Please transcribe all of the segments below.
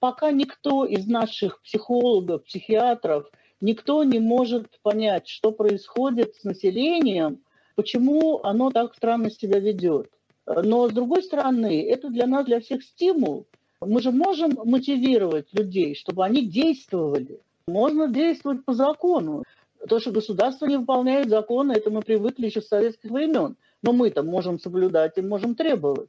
пока никто из наших психологов, психиатров, никто не может понять, что происходит с населением, почему оно так странно себя ведет. Но, с другой стороны, это для нас, для всех стимул. Мы же можем мотивировать людей, чтобы они действовали. Можно действовать по закону. То, что государство не выполняет законы, это мы привыкли еще с советских времен. Но мы-то можем соблюдать и можем требовать.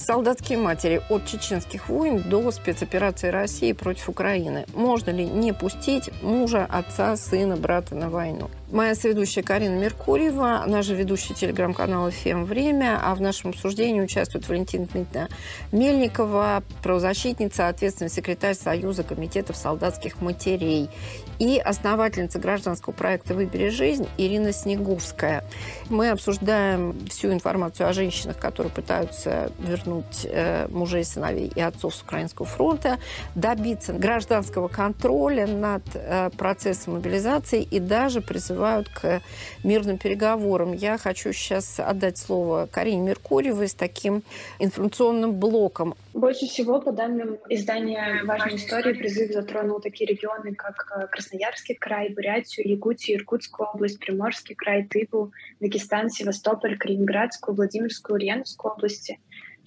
Солдатские матери от чеченских войн до спецоперации России против Украины. Можно ли не пустить мужа, отца, сына, брата на войну? Моя соведущая Карина Меркурьева, она же ведущая телеграм-канала «Фем. Время», а в нашем обсуждении участвует Валентина Дмитриевна Мельникова, правозащитница, ответственный секретарь Союза комитетов солдатских матерей и основательница гражданского проекта «Выбери жизнь» Ирина Снеговская. Мы обсуждаем всю информацию о женщинах, которые пытаются вернуть э, мужей, сыновей и отцов с Украинского фронта, добиться гражданского контроля над э, процессом мобилизации и даже призывают к мирным переговорам. Я хочу сейчас отдать слово Карине Меркурьевой с таким информационным блоком. Больше всего, по данным издания «Важной истории», призыв затронул такие регионы, как э, Красноярский край, Бурятию, Якутию, Иркутскую область, Приморский край, Тыву, Дагестан, Севастополь, Калининградскую, Владимирскую, Ульяновскую области.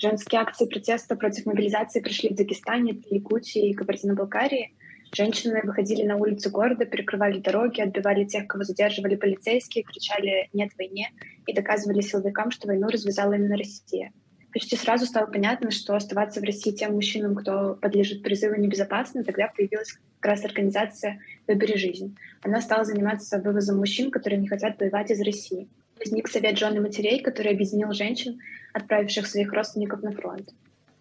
Женские акции протеста против мобилизации прошли в Дагестане, Якутии и Кабардино-Балкарии – Женщины выходили на улицы города, перекрывали дороги, отбивали тех, кого задерживали полицейские, кричали «нет войне» и доказывали силовикам, что войну развязала именно Россия. Почти сразу стало понятно, что оставаться в России тем мужчинам, кто подлежит призыву, небезопасно. Тогда появилась как раз организация «Выбери жизнь». Она стала заниматься вывозом мужчин, которые не хотят воевать из России. Возник совет жены матерей, который объединил женщин, отправивших своих родственников на фронт.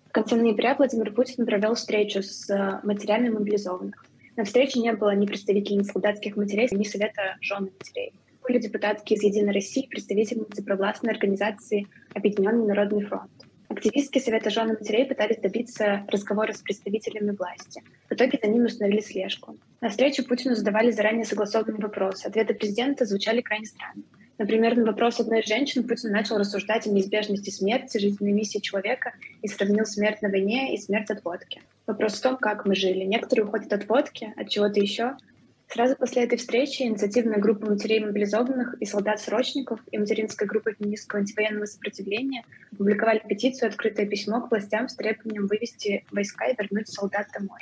В конце ноября Владимир Путин провел встречу с э, матерями мобилизованных. На встрече не было ни представителей солдатских матерей, ни совета жен матерей. Были депутатки из «Единой России», представительницы провластной организации «Объединенный народный фронт». Активистки Совета жен матерей пытались добиться разговора с представителями власти. В итоге за ними установили слежку. На встрече Путину задавали заранее согласованные вопросы. Ответы президента звучали крайне странно. Например, на вопрос одной из женщин Путин начал рассуждать о неизбежности смерти, жизненной миссии человека и сравнил смерть на войне и смерть от водки. Вопрос в том, как мы жили. Некоторые уходят от водки, от чего-то еще. Сразу после этой встречи инициативная группа матерей мобилизованных и солдат-срочников и материнская группа феминистского антивоенного сопротивления опубликовали петицию «Открытое письмо к властям с требованием вывести войска и вернуть солдат домой».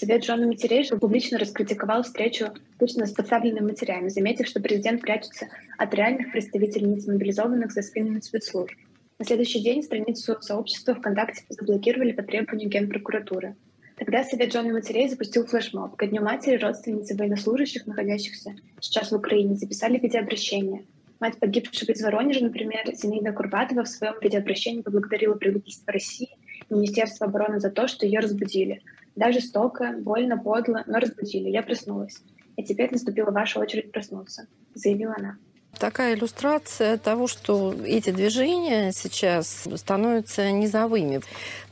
Совет жены матерей публично раскритиковал встречу Путина с подставленными матерями, заметив, что президент прячется от реальных представительниц мобилизованных за спинами спецслужб. На следующий день страницу сообщества ВКонтакте заблокировали по требованию Генпрокуратуры. Тогда Совет жены матерей запустил флешмоб. Ко Дню матери родственницы военнослужащих, находящихся сейчас в Украине, записали видеообращение. Мать погибшего из Воронежа, например, Зинаида Курбатова в своем видеообращении поблагодарила правительство России и Министерство обороны за то, что ее разбудили – да, жестоко, больно, подло, но разбудили. Я проснулась. И теперь наступила ваша очередь проснуться, заявила она такая иллюстрация того, что эти движения сейчас становятся низовыми.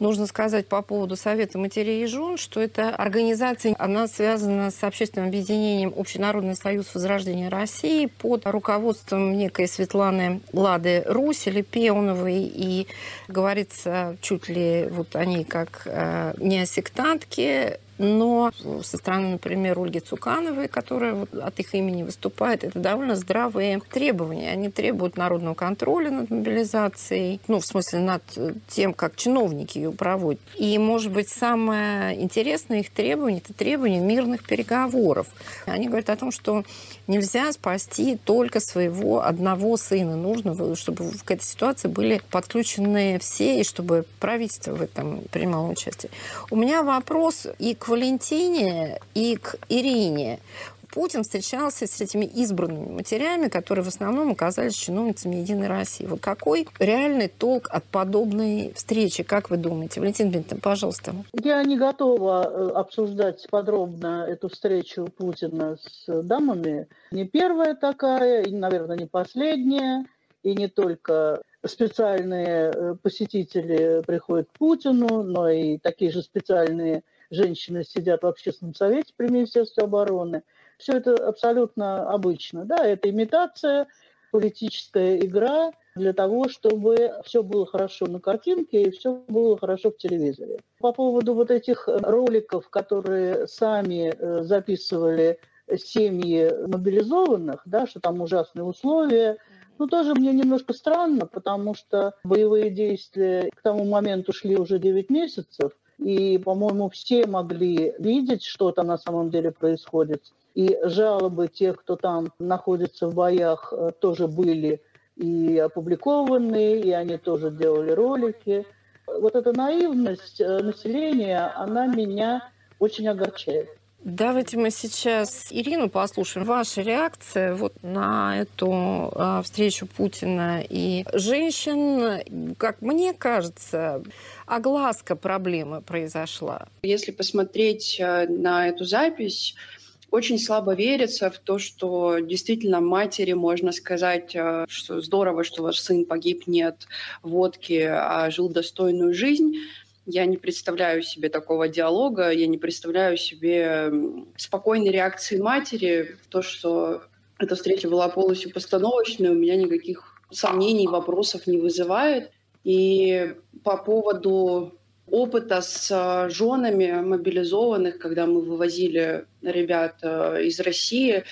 Нужно сказать по поводу Совета матерей и жен, что эта организация, она связана с общественным объединением Общенародный союз возрождения России под руководством некой Светланы Лады Русь или Пеуновой. И говорится чуть ли вот о ней как э, не о сектантке, но со стороны, например, Ольги Цукановой, которая от их имени выступает, это довольно здравые требования. Они требуют народного контроля над мобилизацией, ну, в смысле, над тем, как чиновники ее проводят. И, может быть, самое интересное их требование – это требование мирных переговоров. Они говорят о том, что нельзя спасти только своего одного сына. Нужно, чтобы к этой ситуации были подключены все, и чтобы правительство в этом принимало участие. У меня вопрос и к Валентине и к Ирине. Путин встречался с этими избранными матерями, которые в основном оказались чиновницами Единой России. Вот какой реальный толк от подобной встречи, как вы думаете? Валентин Дмитриевна, пожалуйста. Я не готова э, обсуждать подробно эту встречу Путина с дамами. Не первая такая, и, наверное, не последняя, и не только специальные э, посетители приходят к Путину, но и такие же специальные женщины сидят в общественном совете при Министерстве обороны. Все это абсолютно обычно. Да, это имитация, политическая игра для того, чтобы все было хорошо на картинке и все было хорошо в телевизоре. По поводу вот этих роликов, которые сами э, записывали семьи мобилизованных, да, что там ужасные условия, ну, тоже мне немножко странно, потому что боевые действия к тому моменту шли уже 9 месяцев, и, по-моему, все могли видеть, что там на самом деле происходит. И жалобы тех, кто там находится в боях, э, тоже были и опубликованы, и они тоже делали ролики. Вот эта наивность э, населения, она меня очень огорчает. Давайте мы сейчас Ирину послушаем. Ваша реакция вот на эту э, встречу Путина и женщин, как мне кажется, огласка проблемы произошла. Если посмотреть э, на эту запись, очень слабо верится в то, что действительно матери можно сказать, э, что здорово, что ваш сын погиб, нет водки, а жил достойную жизнь. Я не представляю себе такого диалога, я не представляю себе спокойной реакции матери в то, что эта встреча была полностью постановочной, у меня никаких сомнений, вопросов не вызывает. И по поводу опыта с э, женами мобилизованных, когда мы вывозили ребят э, из России,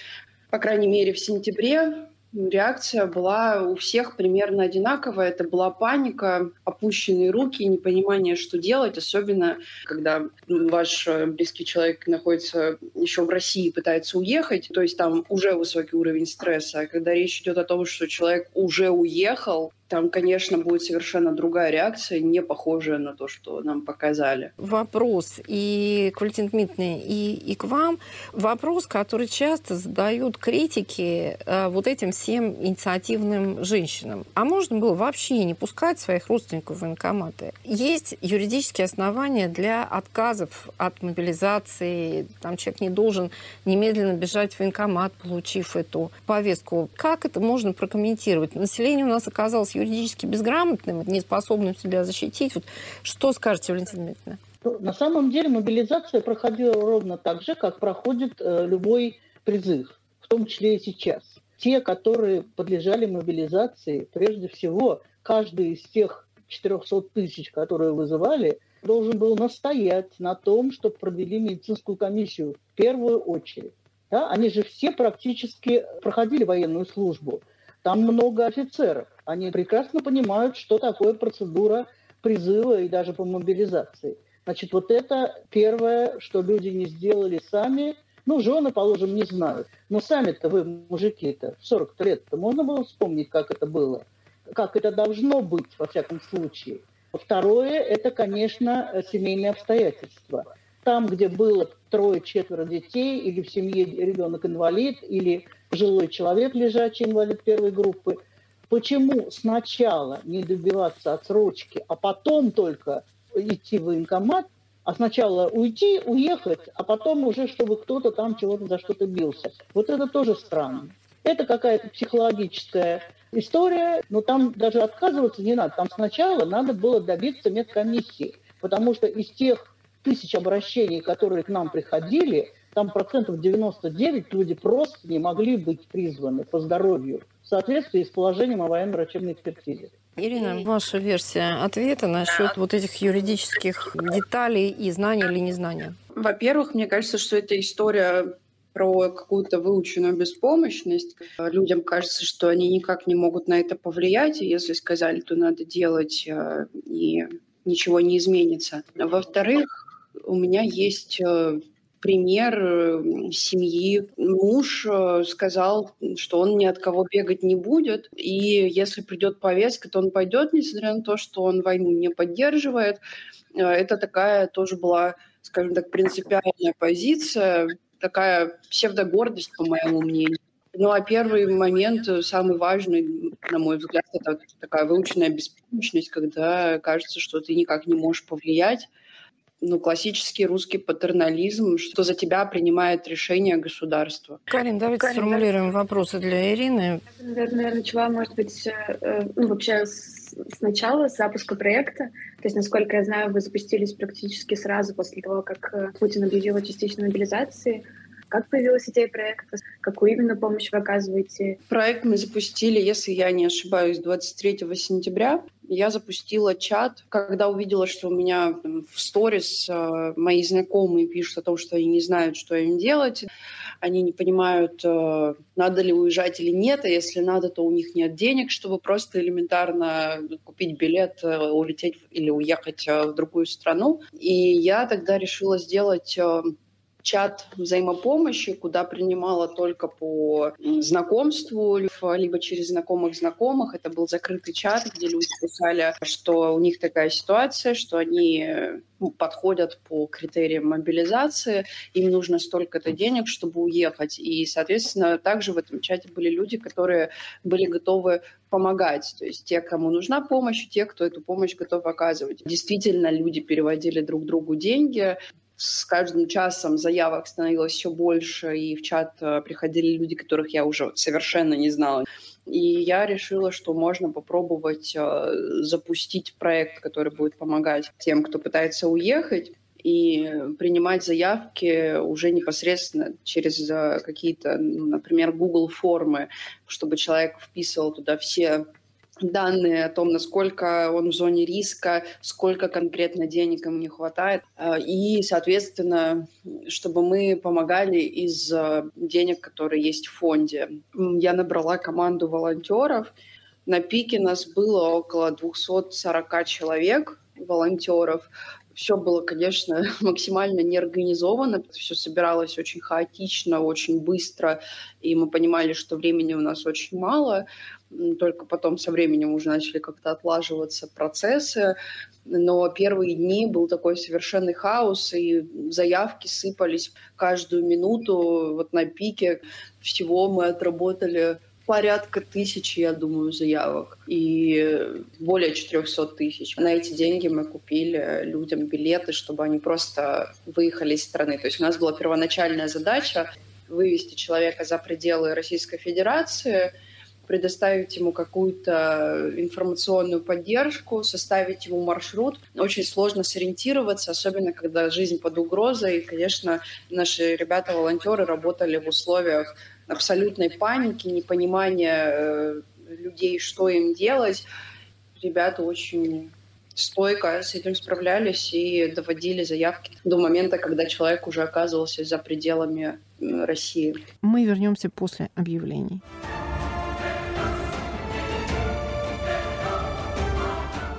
по крайней мере, в сентябре реакция была у всех примерно одинаковая. Это была паника, опущенные руки, непонимание, что делать, особенно когда ваш э, близкий человек находится еще в России и пытается уехать, то есть там уже высокий уровень стресса. А когда речь идет о том, что человек уже уехал, там, конечно, будет совершенно другая реакция, не похожая на то, что нам показали. Вопрос и к Валентине Дмитриевне, и, и к вам. Вопрос, который часто задают критики э, вот этим всем инициативным женщинам. А можно было вообще не пускать своих родственников в военкоматы? Есть юридические основания для отказов от мобилизации. Там человек не должен немедленно бежать в военкомат, получив эту повестку. Как это можно прокомментировать? Население у нас оказалось юридически безграмотным, неспособным себя защитить. Вот что скажете, Валентина Дмитриевна? Ну, на самом деле мобилизация проходила ровно так же, как проходит э, любой призыв, в том числе и сейчас. Те, которые подлежали мобилизации, прежде всего, каждый из тех 400 тысяч, которые вызывали, должен был настоять на том, чтобы провели медицинскую комиссию в первую очередь. Да? Они же все практически проходили военную службу. Там много офицеров. Они прекрасно понимают, что такое процедура призыва и даже по мобилизации. Значит, вот это первое, что люди не сделали сами. Ну, жены, положим, не знают. Но сами-то вы, мужики-то, в 40 лет-то можно было вспомнить, как это было? Как это должно быть, во всяком случае. Второе – это, конечно, семейные обстоятельства. Там, где было трое-четверо детей, или в семье ребенок-инвалид, или пожилой человек, лежачий инвалид первой группы. Почему сначала не добиваться отсрочки, а потом только идти в военкомат, а сначала уйти, уехать, а потом уже, чтобы кто-то там чего-то за что-то бился. Вот это тоже странно. Это какая-то психологическая история, но там даже отказываться не надо. Там сначала надо было добиться медкомиссии, потому что из тех тысяч обращений, которые к нам приходили, там процентов 99 люди просто не могли быть призваны по здоровью в соответствии с положением о военно-врачебной экспертизе. Ирина, ваша версия ответа насчет вот этих юридических деталей и знания или незнания? Во-первых, мне кажется, что эта история про какую-то выученную беспомощность. Людям кажется, что они никак не могут на это повлиять, и если сказали, то надо делать, э, и ничего не изменится. Во-вторых, у меня есть э, пример э, семьи. Муж э, сказал, что он ни от кого бегать не будет, и если придет повестка, то он пойдет, несмотря на то, что он войну не поддерживает. Это такая тоже была скажем так, принципиальная позиция. такая псевдогордость, по моему мнению. Ну, а первый момент, самый важный, на мой взгляд, это такая выученная беспомощность, когда кажется, что ты никак не можешь повлиять. Ну, классический русский патернализм, что за тебя принимает решение государство. Карин, давайте Карин, сформулируем да. вопросы для Ирины. Наверное, начала, может быть, э, ну, вообще с, сначала, с запуска проекта. То есть, насколько я знаю, вы запустились практически сразу после того, как э, Путин объявил о частичной мобилизации. Как появилась идея проекта? Какую именно помощь вы оказываете? Проект мы запустили, если я не ошибаюсь, 23 сентября. Я запустила чат, когда увидела, что у меня в сторис э, мои знакомые пишут о том, что они не знают, что им делать. Они не понимают, э, надо ли уезжать или нет, а если надо, то у них нет денег, чтобы просто элементарно купить билет, э, улететь или уехать в другую страну. И я тогда решила сделать чат взаимопомощи, куда принимала только по знакомству, либо через знакомых знакомых. Это был закрытый чат, где люди писали, что у них такая ситуация, что они ну, подходят по критериям мобилизации, им нужно столько-то денег, чтобы уехать. И, соответственно, также в этом чате были люди, которые были готовы помогать. То есть те, кому нужна помощь, те, кто эту помощь готов оказывать. Действительно, люди переводили друг другу деньги с каждым часом заявок становилось все больше, и в чат э, приходили люди, которых я уже совершенно не знала. И я решила, что можно попробовать э, запустить проект, который будет помогать тем, кто пытается уехать и принимать заявки уже непосредственно через э, какие-то, например, Google формы, чтобы человек вписывал туда все данные о том, насколько он в зоне риска, сколько конкретно денег ему не хватает. А, и, соответственно, чтобы мы помогали из а, денег, которые есть в фонде. Я набрала команду волонтеров. На пике нас было около 240 человек, волонтеров все было, конечно, максимально неорганизовано, все собиралось очень хаотично, очень быстро, и мы понимали, что времени у нас очень мало. Только потом со временем уже начали как-то отлаживаться процессы. Но первые дни был такой совершенный хаос, и заявки сыпались каждую минуту. Вот на пике всего мы отработали порядка тысячи, я думаю, заявок и более 400 тысяч. На эти деньги мы купили людям билеты, чтобы они просто выехали из страны. То есть у нас была первоначальная задача вывести человека за пределы Российской Федерации, предоставить ему какую-то информационную поддержку, составить ему маршрут. Очень сложно сориентироваться, особенно когда жизнь под угрозой. И, конечно, наши ребята-волонтеры работали в условиях абсолютной паники, непонимания э, людей, что им делать. Ребята очень стойко с этим справлялись и доводили заявки до момента, когда человек уже оказывался за пределами России. Мы вернемся после объявлений.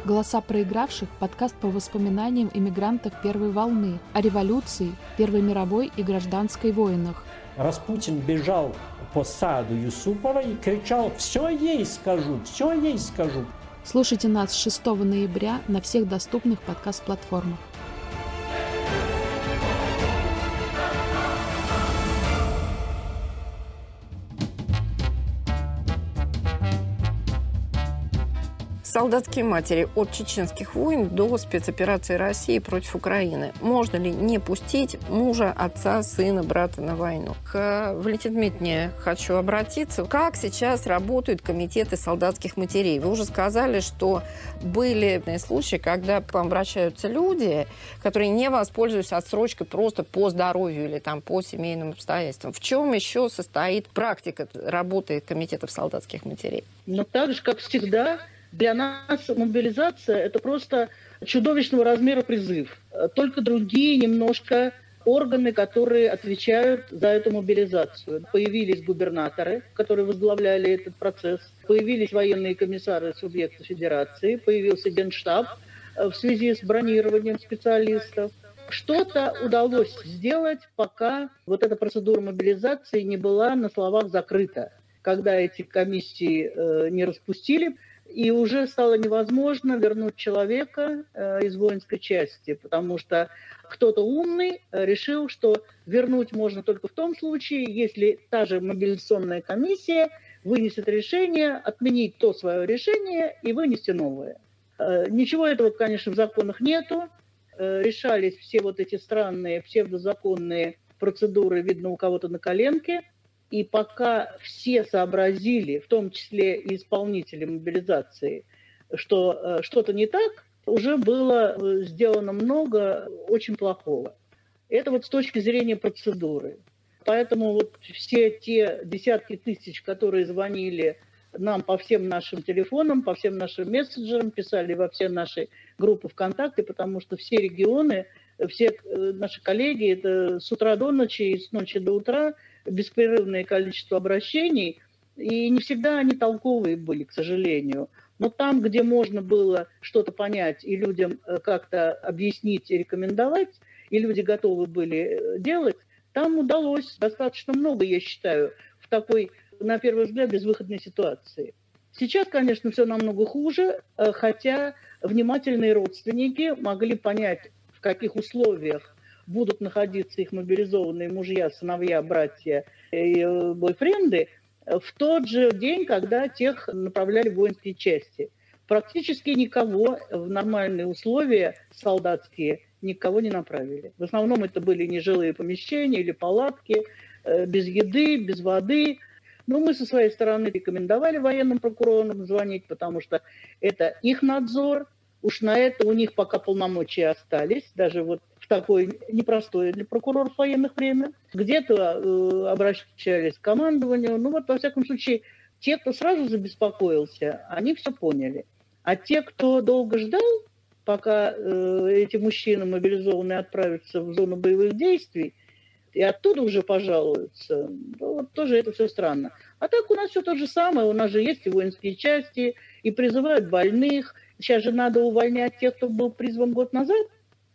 «Голоса проигравших» – подкаст по воспоминаниям иммигрантов первой волны, о революции, Первой мировой и гражданской войнах. Распутин бежал по саду Юсупова и кричал «Все ей скажу, все ей скажу». Слушайте нас 6 ноября на всех доступных подкаст-платформах. Солдатские матери от чеченских войн до спецоперации России против Украины. Можно ли не пустить мужа, отца, сына, брата на войну? К Валентине Дмитриевне хочу обратиться. Как сейчас работают комитеты солдатских матерей? Вы уже сказали, что были случаи, когда к вам обращаются люди, которые не воспользуются отсрочкой просто по здоровью или там по семейным обстоятельствам. В чем еще состоит практика работы комитетов солдатских матерей? Ну, так же, как всегда, для нас мобилизация – это просто чудовищного размера призыв. Только другие немножко органы, которые отвечают за эту мобилизацию. Появились губернаторы, которые возглавляли этот процесс, появились военные комиссары субъекта федерации, появился генштаб в связи с бронированием специалистов. Что-то удалось сделать, пока вот эта процедура мобилизации не была на словах закрыта. Когда эти комиссии э, не распустили, и уже стало невозможно вернуть человека э, из воинской части, потому что кто-то умный э, решил, что вернуть можно только в том случае, если та же мобилизационная комиссия вынесет решение отменить то свое решение и вынести новое. Э, ничего этого, конечно, в законах нету. Решались все вот эти странные псевдозаконные процедуры, видно, у кого-то на коленке – и пока все сообразили, в том числе и исполнители мобилизации, что э, что-то не так, уже было э, сделано много очень плохого. Это вот с точки зрения процедуры. Поэтому вот все те десятки тысяч, которые звонили нам по всем нашим телефонам, по всем нашим мессенджерам, писали во все наши группы ВКонтакте, потому что все регионы, все э, наши коллеги, это с утра до ночи и с ночи до утра – беспрерывное количество обращений, и не всегда они толковые были, к сожалению. Но там, где можно было что-то понять и людям э, как-то объяснить и рекомендовать, и люди готовы были э, делать, там удалось достаточно много, я считаю, в такой, на первый взгляд, безвыходной ситуации. Сейчас, конечно, все намного хуже, э, хотя внимательные родственники могли понять, в каких условиях будут находиться их мобилизованные мужья, сыновья, братья и э, бойфренды в тот же день, когда тех направляли в воинские части. Практически никого в нормальные условия солдатские никого не направили. В основном это были нежилые помещения или палатки, э, без еды, без воды. Но мы со своей стороны рекомендовали военным прокурорам звонить, потому что это их надзор, уж на это у них пока полномочия остались, даже вот такое непростое для прокуроров военных время. Где-то э, обращались к командованию. Ну вот, во всяком случае, те, кто сразу забеспокоился, они все поняли. А те, кто долго ждал, пока э, эти мужчины мобилизованные отправятся в зону боевых действий, и оттуда уже пожалуются, ну, вот тоже это все странно. А так у нас все то же самое, у нас же есть и воинские части, и призывают больных. Сейчас же надо увольнять тех, кто был призван год назад,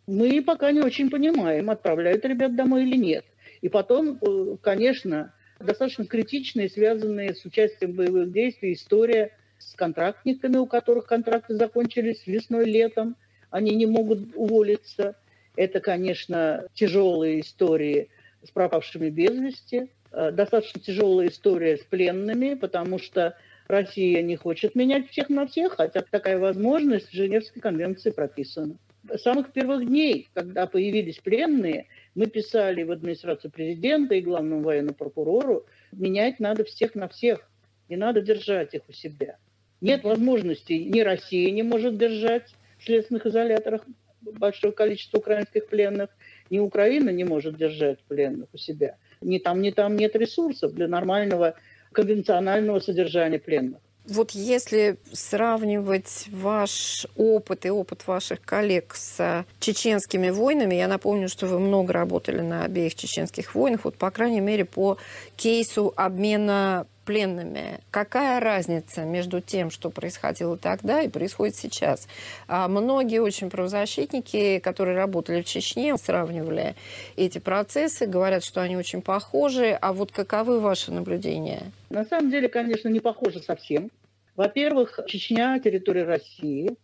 мы пока не очень понимаем, отправляют ребят домой или нет. И потом, э, конечно, достаточно критичные, связанные с участием боевых действий, история с контрактниками, у которых контракты закончились весной, летом, они не могут уволиться. Это, конечно, тяжелые истории с пропавшими без вести, э, достаточно тяжелая история с пленными, потому что Россия не хочет менять всех на всех, хотя такая возможность в Женевской конвенции прописана самых первых дней, когда появились пленные, мы писали в администрацию президента и главному военному прокурору, менять надо всех на всех, не надо держать их у себя. Нет возможности, ни Россия не может держать в следственных изоляторах большое количество украинских пленных, ни Украина не может держать пленных у себя. Ни там, ни там нет ресурсов для нормального конвенционального содержания пленных. Вот если сравнивать ваш опыт и опыт ваших коллег с чеченскими войнами, я напомню, что вы много работали на обеих чеченских войнах, вот по крайней мере по кейсу обмена пленными. Какая разница между тем, что происходило тогда и происходит сейчас? А многие очень правозащитники, которые работали в Чечне, сравнивали эти процессы, говорят, что они очень похожи. А вот каковы ваши наблюдения? На самом деле, конечно, не похожи совсем. Во-первых, Чечня – территория России.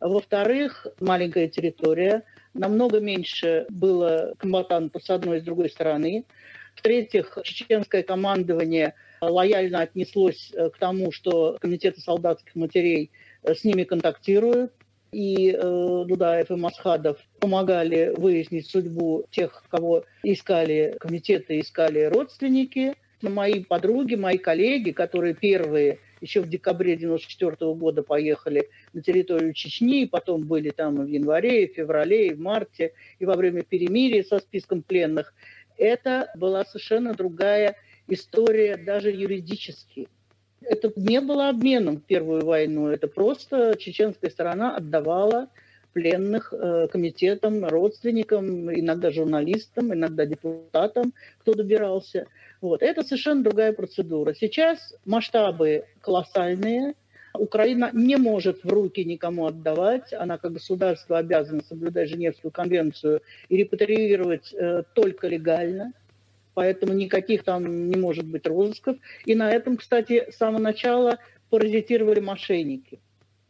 Во-вторых, маленькая территория. Намного меньше было комбатантов с одной и с другой стороны. В-третьих, чеченское командование лояльно отнеслось э, к тому, что комитеты солдатских матерей э, с ними контактируют. И э, Дудаев и Масхадов помогали выяснить судьбу тех, кого искали комитеты, искали родственники. Мои подруги, мои коллеги, которые первые еще в декабре 1994 года поехали на территорию Чечни, потом были там в январе, в феврале, и в марте, и во время перемирия со списком пленных. Это была совершенно другая история даже юридически. Это не было обменом в Первую войну, это просто чеченская сторона отдавала пленных э, комитетам, родственникам, иногда журналистам, иногда депутатам, кто добирался. Вот. Это совершенно другая процедура. Сейчас масштабы колоссальные. Украина не может в руки никому отдавать. Она как государство обязана соблюдать Женевскую конвенцию и репатриировать э, только легально – поэтому никаких там не может быть розысков. И на этом, кстати, с самого начала паразитировали мошенники.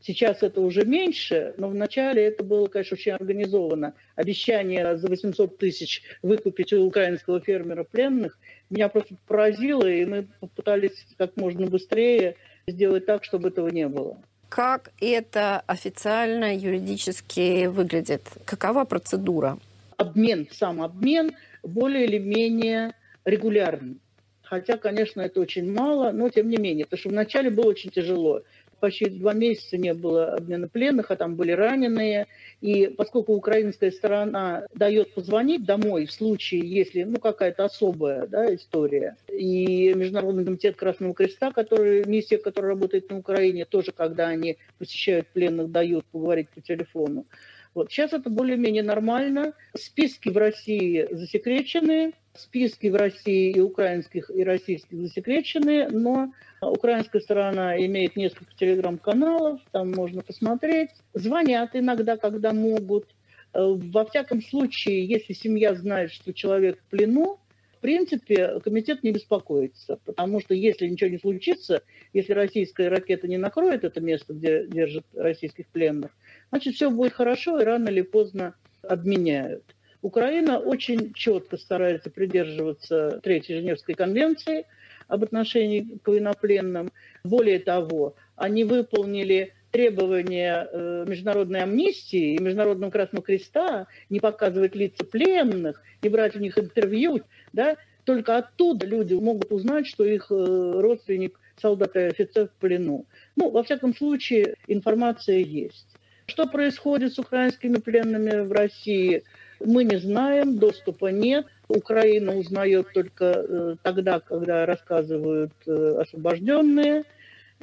Сейчас это уже меньше, но вначале это было, конечно, очень организовано. Обещание за 800 тысяч выкупить у украинского фермера пленных меня просто поразило, и мы попытались как можно быстрее сделать так, чтобы этого не было. Как это официально юридически выглядит? Какова процедура? Обмен, сам обмен более или менее регулярный. Хотя, конечно, это очень мало, но тем не менее, потому что вначале было очень тяжело почти два месяца не было обмена пленных, а там были раненые. И поскольку украинская сторона дает позвонить домой в случае, если ну, какая-то особая да, история, и Международный комитет Красного Креста, который, миссия, которая работает на Украине, тоже, когда они посещают пленных, дают поговорить по телефону. Вот. Сейчас это более-менее нормально. Списки в России засекречены, списки в России и украинских, и российских засекречены, но украинская сторона имеет несколько телеграм-каналов, там можно посмотреть. Звонят иногда, когда могут. Э, во всяком случае, если семья знает, что человек в плену, принципе, комитет не беспокоится, потому что если ничего не случится, если российская ракета не накроет это место, где держат российских пленных, значит, все будет хорошо, и рано или поздно обменяют. Украина очень четко старается придерживаться Третьей Женевской конвенции об отношении к военнопленным. Более того, они выполнили требования э, международной амнистии и Международного Красного Креста не показывать лица пленных, не брать у них интервью. Да? Только оттуда люди могут узнать, что их э, родственник солдат и офицер в плену. Ну, во всяком случае, информация есть. Что происходит с украинскими пленными в России – мы не знаем, доступа нет. Украина узнает только э, тогда, когда рассказывают освобожденные.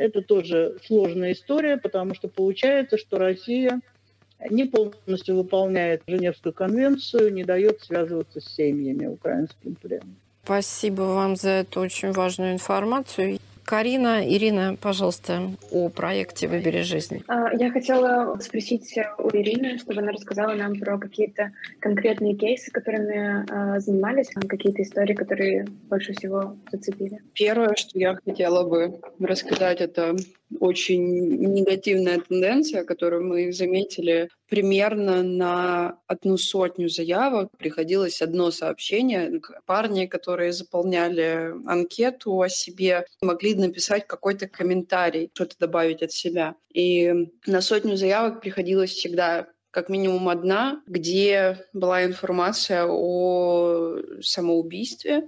Это тоже сложная история, потому что получается, что Россия не полностью выполняет Женевскую конвенцию, не дает связываться с семьями украинским пленным. Спасибо вам за эту очень важную информацию. Карина, Ирина, пожалуйста, о проекте «Выбери жизнь». А, я хотела спросить у Ирины, чтобы она рассказала нам про какие-то конкретные кейсы, которыми а, занимались, какие-то истории, которые больше всего зацепили. Первое, что я хотела бы рассказать, это очень негативная тенденция, которую мы заметили примерно на одну сотню заявок. Приходилось одно сообщение. Парни, которые заполняли анкету о себе, могли написать какой-то комментарий, что-то добавить от себя. И на сотню заявок приходилось всегда как минимум одна, где была информация о самоубийстве.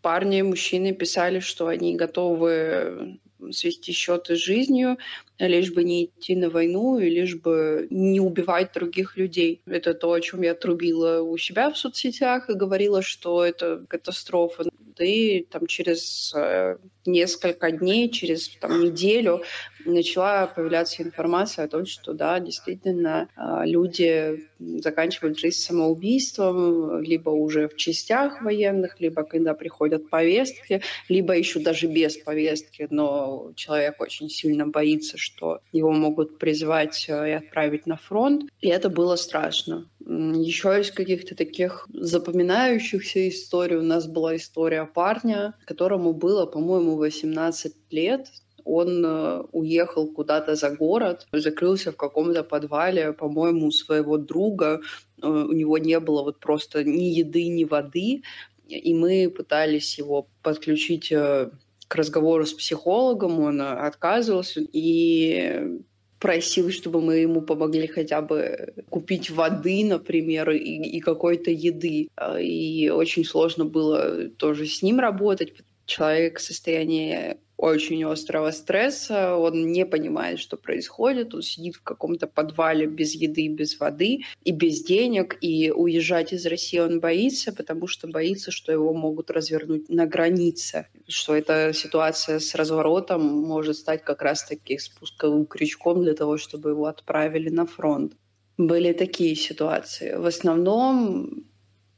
Парни, мужчины писали, что они готовы свести счеты с жизнью, лишь бы не идти на войну и лишь бы не убивать других людей. Это то, о чем я трубила у себя в соцсетях и говорила, что это катастрофа. И там через э, несколько дней, через там, неделю начала появляться информация о том, что да, действительно а, люди заканчивают жизнь самоубийством, либо уже в частях военных, либо когда приходят повестки, либо еще даже без повестки, но человек очень сильно боится, что его могут призвать э, и отправить на фронт. И это было страшно. Еще из каких-то таких запоминающихся историй у нас была история парня, которому было, по-моему, 18 лет. Он э, уехал куда-то за город, закрылся в каком-то подвале, по-моему, своего друга. Э, у него не было вот просто ни еды, ни воды. И мы пытались его подключить э, к разговору с психологом, он отказывался. И просил, чтобы мы ему помогли хотя бы купить воды, например, и, и какой-то еды. И очень сложно было тоже с ним работать. Человек в состоянии очень острого стресса, он не понимает, что происходит, он сидит в каком-то подвале без еды, без воды и без денег, и уезжать из России он боится, потому что боится, что его могут развернуть на границе, что эта ситуация с разворотом может стать как раз-таки спусковым крючком для того, чтобы его отправили на фронт. Были такие ситуации. В основном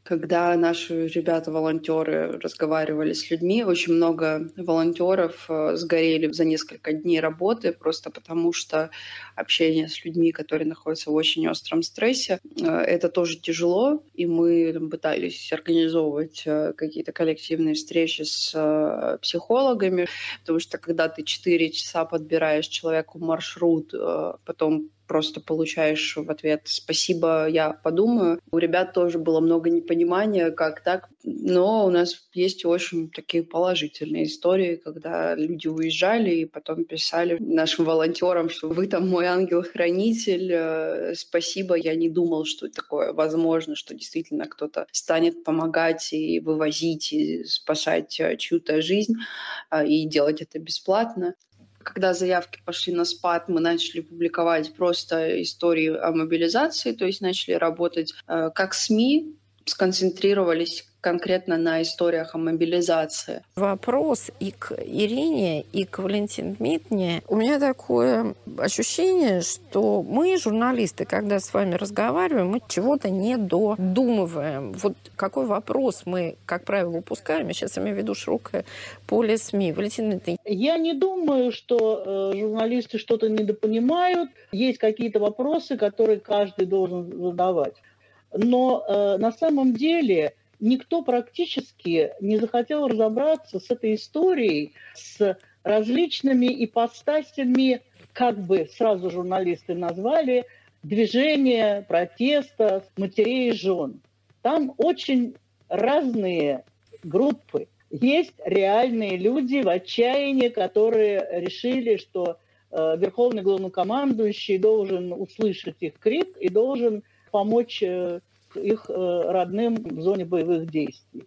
когда наши ребята-волонтеры разговаривали с людьми, очень много волонтеров э, сгорели за несколько дней работы, просто потому что общение с людьми, которые находятся в очень остром стрессе, э, это тоже тяжело, и мы пытались организовывать э, какие-то коллективные встречи с психологами, потому что когда ты 4 часа подбираешь человеку маршрут, потом просто получаешь в ответ «спасибо, я подумаю». У ребят тоже было много непонимания, как так. Но у нас есть очень такие положительные истории, когда люди уезжали и потом писали нашим волонтерам, что вы там мой ангел-хранитель, э, спасибо, я не думал, что такое возможно, что действительно кто-то станет помогать и вывозить, и спасать э, чью-то жизнь, а, и делать это бесплатно когда заявки пошли на спад, мы начали публиковать просто истории о мобилизации, то есть начали работать э, как СМИ, сконцентрировались конкретно на историях о мобилизации. Вопрос и к Ирине, и к Валентине Дмитриевне. У меня такое ощущение, что мы, журналисты, когда с вами разговариваем, мы чего-то не додумываем. Вот какой вопрос мы, как правило, упускаем. Я сейчас имею в виду широкое поле СМИ. Валентина Дмитриевна. Я не думаю, что э, журналисты что-то недопонимают. Есть какие-то вопросы, которые каждый должен задавать. Но э, на самом деле никто практически не захотел разобраться с этой историей, с различными ипостасями, как бы сразу журналисты назвали, движения протеста матерей и жен. Там очень разные группы. Есть реальные люди в отчаянии, которые решили, что э, верховный главнокомандующий должен услышать их крик и должен помочь э, их э, родным в зоне боевых действий.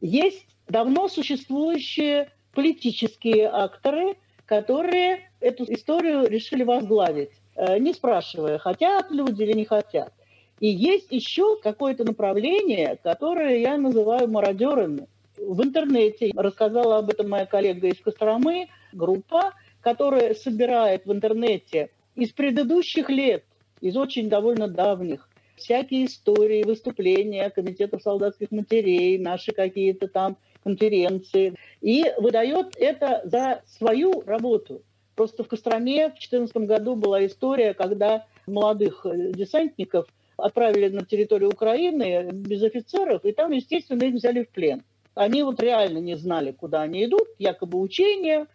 Есть давно существующие политические акторы, которые эту историю решили возглавить, э, не спрашивая, хотят люди или не хотят. И есть еще какое-то направление, которое я называю мародерами. В интернете рассказала об этом моя коллега из Костромы, группа, которая собирает в интернете из предыдущих лет, из очень довольно давних, всякие истории, выступления комитетов солдатских матерей, наши какие-то там конференции, и выдает это за свою работу. Просто в Костроме в 2014 году была история, когда молодых э, десантников отправили на территорию Украины без офицеров, и там, естественно, их взяли в плен. Они вот реально не знали, куда они идут, якобы учения.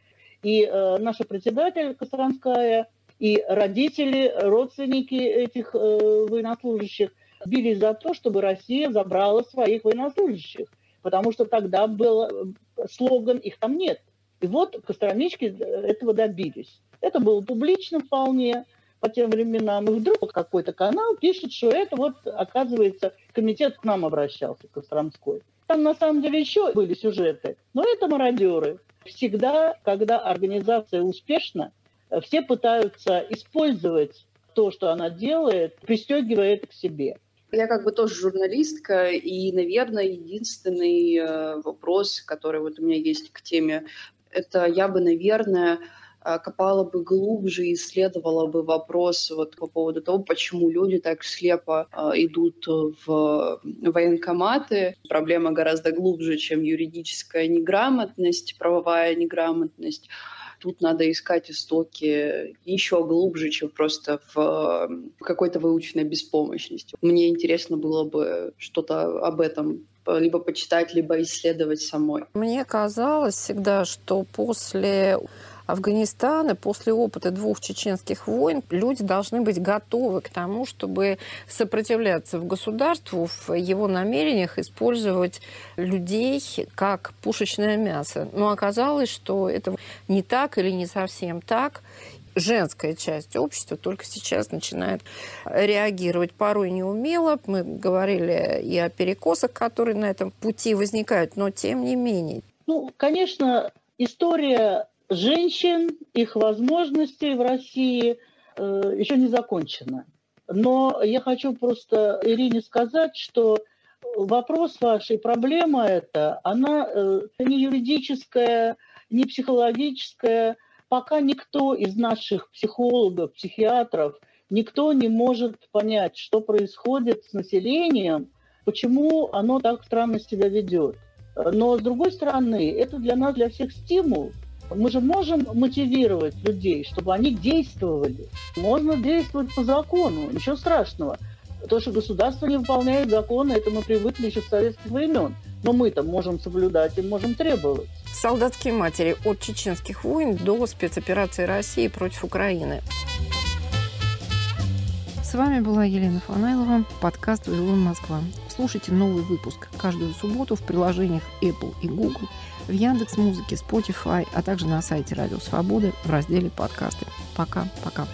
И э, наша председатель Костромская и родители, родственники этих э, военнослужащих бились за то, чтобы Россия забрала своих военнослужащих, потому что тогда был э, слоган «их там нет». И вот костромички этого добились. Это было публично вполне по тем временам. И вдруг какой-то канал пишет, что это вот, оказывается, комитет к нам обращался, Костромской. Там на самом деле еще были сюжеты, но это мародеры. Всегда, когда организация успешна, все пытаются использовать то, что она делает, пристегивая это к себе. Я как бы тоже журналистка, и, наверное, единственный э, вопрос, который вот у меня есть к теме, это я бы, наверное, э, копала бы глубже, исследовала бы вопрос вот по поводу того, почему люди так слепо э, идут в военкоматы. Проблема гораздо глубже, чем юридическая неграмотность, правовая неграмотность тут надо искать истоки еще глубже, чем просто в какой-то выученной беспомощности. Мне интересно было бы что-то об этом либо почитать, либо исследовать самой. Мне казалось всегда, что после Афганистана после опыта двух чеченских войн люди должны быть готовы к тому, чтобы сопротивляться в государству в его намерениях использовать людей как пушечное мясо. Но оказалось, что это не так или не совсем так женская часть общества только сейчас начинает реагировать порой неумело. Мы говорили и о перекосах, которые на этом пути возникают, но тем не менее. Ну, конечно, история женщин, их возможностей в России э, еще не закончена. Но я хочу просто Ирине сказать, что вопрос вашей, проблема эта, она э, не юридическая, не психологическая. Пока никто из наших психологов, психиатров, никто не может понять, что происходит с населением, почему оно так странно себя ведет. Но, с другой стороны, это для нас, для всех стимул. Мы же можем мотивировать людей, чтобы они действовали. Можно действовать по закону, ничего страшного. То, что государство не выполняет законы, это мы привыкли еще с советских времен. Но мы-то можем соблюдать и можем требовать. Солдатские матери от чеченских войн до спецоперации России против Украины. С вами была Елена Фанайлова, подкаст «Вавилон Москва». Слушайте новый выпуск каждую субботу в приложениях Apple и Google, в Яндекс Музыке, Spotify, а также на сайте Радио Свободы в разделе «Подкасты». Пока-пока.